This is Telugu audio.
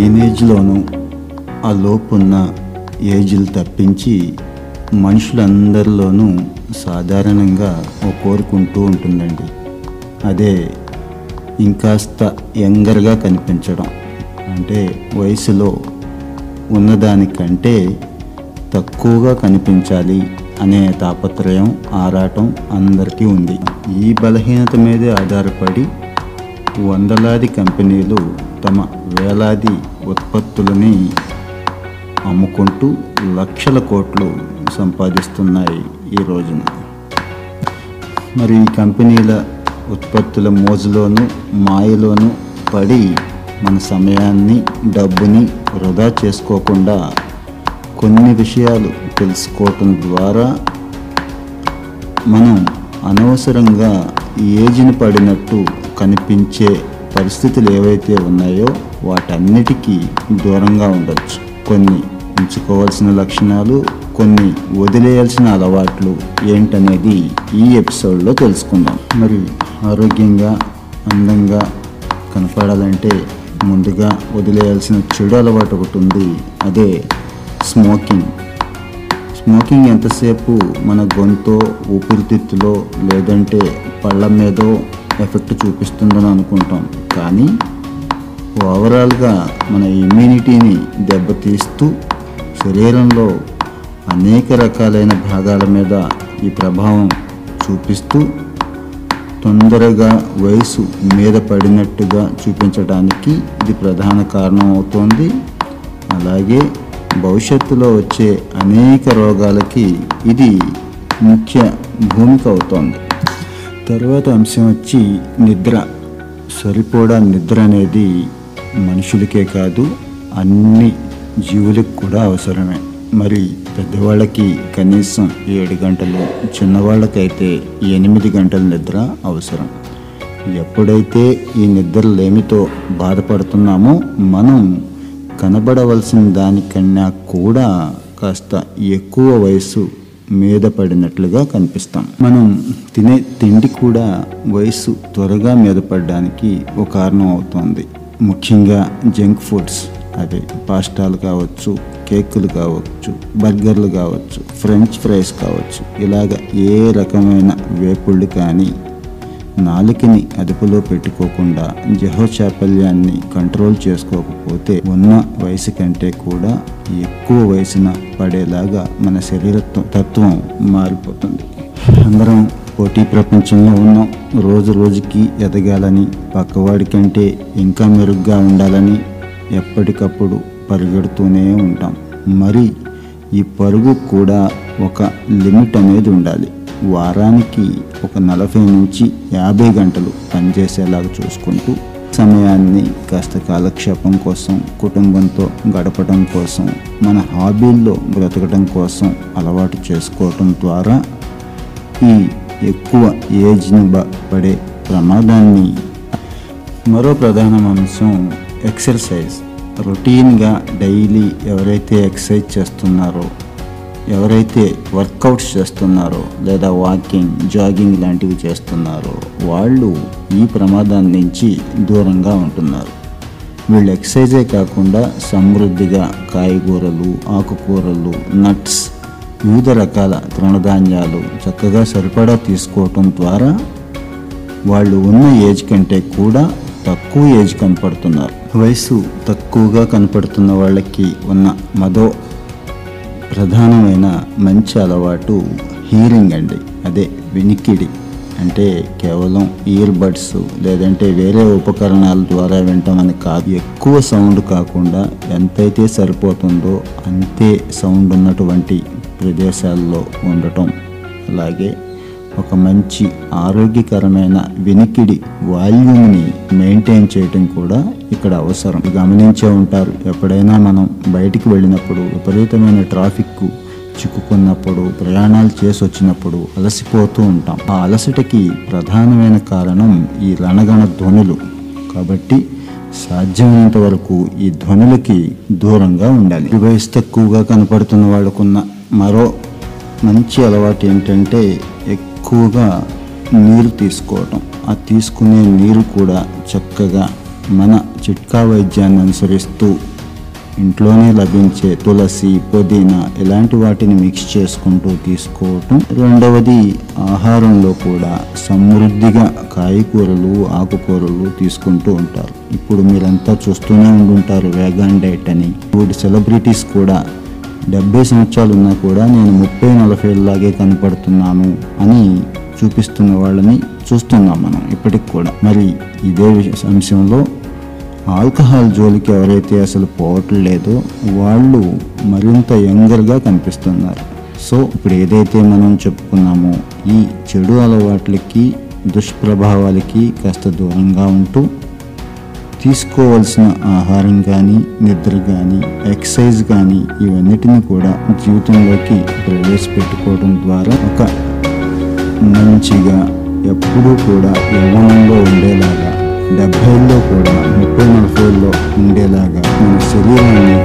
టీనేజ్లోనూ ఆ లోపున్న ఏజ్లు తప్పించి మనుషులందరిలోనూ సాధారణంగా ఓ కోరుకుంటూ ఉంటుందండి. అదే ఇంకాస్త యంగర్గా కనిపించడం. అంటే వయసులో ఉన్నదానికంటే తక్కువగా కనిపించాలి అనే తాపత్రయం ఆరాటం అందరికీ ఉంది. ఈ బలహీనత మీదే ఆధారపడి వందలాది కంపెనీలు తమ వేలాది ఉత్పత్తులని అమ్ముకుంటూ లక్షల కోట్లు సంపాదిస్తున్నాయి ఈ రోజున. మరి ఈ కంపెనీల ఉత్పత్తుల మోజులోను మాయలోను పడి మన సమయాన్ని డబ్బుని వృధా చేసుకోకుండా కొన్ని విషయాలు తెలుసుకోవటం ద్వారా మనం అనవసరంగా ఏజిని పడినట్టు కనిపించే పరిస్థితులు ఏవైతే ఉన్నాయో వాటన్నిటికీ దూరంగా ఉండొచ్చు. కొన్ని ఉంచుకోవాల్సిన లక్షణాలు కొన్ని వదిలేయాల్సిన అలవాట్లు ఏంటనేది ఈ ఎపిసోడ్లో తెలుసుకుందాం. మరి ఆరోగ్యంగా అందంగా కనపడాలంటే ముందుగా వదిలేయాల్సిన చెడు అలవాటు ఒకటి ఉంది. అదే స్మోకింగ్. స్మోకింగ్ ఎంతసేపు మన గొంతో ఊపిరితిత్తులో లేదంటే పళ్ళ మీదో ఎఫెక్ట్ చూపిస్తుందని అనుకుంటాం. కానీ ఓవరాల్గా మన ఇమ్యూనిటీని దెబ్బతీస్తూ శరీరంలో అనేక రకాలైన భాగాల మీద ఈ ప్రభావం చూపిస్తూ తొందరగా వయసు మీద పడినట్టుగా చూపించడానికి ఇది ప్రధాన కారణం అవుతోంది. అలాగే భవిష్యత్తులో వచ్చే అనేక రోగాలకి ఇది ముఖ్య భూమిక అవుతోంది. తర్వాత అంశం వచ్చి నిద్ర. సరిపోడా నిద్ర అనేది మనుషులకే కాదు అన్ని జీవులకు కూడా అవసరమే. మరి పెద్దవాళ్ళకి కనీసం ఏడు గంటలు చిన్నవాళ్ళకైతే ఎనిమిది గంటల నిద్ర అవసరం. ఎప్పుడైతే ఈ నిద్ర లేమితో బాధపడుతున్నామో మనం కనబడవలసిన దానికన్నా కూడా కాస్త ఎక్కువ వయసు మీద పడినట్లుగా కనిపిస్తాం. మనం తినే తిండి కూడా వయసు త్వరగా మీద పడడానికి ఒక కారణం అవుతుంది. ముఖ్యంగా జంక్ ఫుడ్స్ అదే పాస్టాలు కావచ్చు కేకులు కావచ్చు బర్గర్లు కావచ్చు ఫ్రెంచ్ ఫ్రైస్ కావచ్చు. ఇలాగ ఏ రకమైన వేపుళ్ళు కానీ నాలుకని అదుపులో పెట్టుకోకుండా జహోచాపల్యాన్ని కంట్రోల్ చేసుకోకపోతే ఉన్న వయసు కంటే కూడా ఎక్కువ వయసున పడేలాగా మన శరీర తత్వం మారిపోతుంది. అందరం పోటీ ప్రపంచంలో ఉన్నాం. రోజు రోజుకి ఎదగాలని పక్కవాడి కంటే ఇంకా మెరుగ్గా ఉండాలని ఎప్పటికప్పుడు పరిగెడుతూనే ఉంటాం. మరి ఈ పరుగు కూడా ఒక లిమిట్ అనేది ఉండాలి. వారానికి ఒక నలభై నుంచి యాభై గంటలు పనిచేసేలాగా చూసుకుంటూ సమయాన్ని కాస్త కాలక్షేపం కోసం కుటుంబంతో గడపడం కోసం మన హాబీల్లో బ్రతకడం కోసం అలవాటు చేసుకోవటం ద్వారా ఈ ఎక్కువ ఏజ్ని బ- పడే ప్రమాదాన్ని మరో ప్రధాన అంశం ఎక్సర్సైజ్. రొటీన్గా డైలీ ఎవరైతే ఎక్సర్సైజ్ చేస్తున్నారో ఎవరైతే వర్కౌట్స్ చేస్తున్నారో లేదా వాకింగ్ జాగింగ్ లాంటివి చేస్తున్నారో వాళ్ళు ఈ ప్రమాదం నుంచి దూరంగా ఉంటున్నారు. వీళ్ళు ఎక్సర్సైజే కాకుండా సమృద్ధిగా కాయగూరలు ఆకుకూరలు నట్స్ వివిధ రకాల తృణధాన్యాలు చక్కగా సరిపడా తీసుకోవటం ద్వారా వాళ్ళు ఉన్న ఏజ్ కంటే కూడా తక్కువ ఏజ్ కనపడుతున్నారు. వయసు తక్కువగా కనపడుతున్న వాళ్ళకి ఉన్న మదో ప్రధానమైన మంచి అలవాటు హీరింగ్ అండి. అదే వినికిడి. అంటే కేవలం ఇయర్ బడ్స్ లేదంటే వేరే ఉపకరణాల ద్వారా వింటామని కాదు. ఎక్కువ సౌండ్ కాకుండా ఎంతైతే సరిపోతుందో అంతే సౌండ్ ఉన్నటువంటి ప్రదేశాల్లో ఉండటం. అలాగే ఒక మంచి ఆరోగ్యకరమైన వినికిడి వాల్యూమ్ని మెయింటైన్ చేయటం కూడా ఇక్కడ అవసరం. గమనించే ఉంటారు. ఎప్పుడైనా మనం బయటికి వెళ్ళినప్పుడు విపరీతమైన ట్రాఫిక్ చిక్కుకున్నప్పుడు ప్రయాణాలు చేసి వచ్చినప్పుడు అలసిపోతూ ఉంటాం. ఆ అలసటకి ప్రధానమైన కారణం ఈ రణగణ ధ్వనులు. కాబట్టి సాధ్యమైనంత వరకు ఈ ధ్వనులకి దూరంగా ఉండాలి. ఈ వయసు తక్కువగా కనపడుతున్న వాళ్ళకున్న మరో మంచి అలవాటు ఏంటంటే ఎక్కువగా నీరు తీసుకోవటం. ఆ తీసుకునే నీరు కూడా చక్కగా మన చిట్కా వైద్యాన్ని అనుసరిస్తూ ఇంట్లోనే లభించే తులసి పుదీనా ఇలాంటి వాటిని మిక్స్ చేసుకుంటూ తీసుకోవటం. రెండవది ఆహారంలో కూడా సమృద్ధిగా కాయకూరలు ఆకుకూరలు తీసుకుంటూ ఉంటారు. ఇప్పుడు మీరంతా చూస్తూనే ఉండుంటారు వేగాన్ డైట్ అని. ఇప్పుడు సెలబ్రిటీస్ కూడా డెబ్బై సంవత్సరాలు ఉన్నా కూడా నేను ముప్పై నలభై లాగే కనపడుతున్నాను అని చూపిస్తున్న వాళ్ళని చూస్తున్నాం మనం ఇప్పటికి కూడా. మరి ఇదే అంశంలో ఆల్కహాల్ జోలికి ఎవరైతే అసలు పోవట్లేదో వాళ్ళు మరింత యంగర్గా కనిపిస్తున్నారు. సో ఇప్పుడు ఏదైతే మనం చెప్పుకున్నామో ఈ చెడు అలవాట్లకి దుష్ప్రభావాలకి కాస్త దూరంగా ఉంటూ తీసుకోవాల్సిన ఆహారం కానీ నిద్ర కానీ ఎక్సర్సైజ్ కానీ ఇవన్నిటిని కూడా జీవితంలోకి ప్రవేశపెట్టుకోవడం ద్వారా ఒక మంచిగా ఎప్పుడూ కూడా యవ్వనంలో ఉండేలాగా డెబ్భైల్లో కూడా ముప్పై నలభైల్లో ఉండేలాగా మన శరీరాన్ని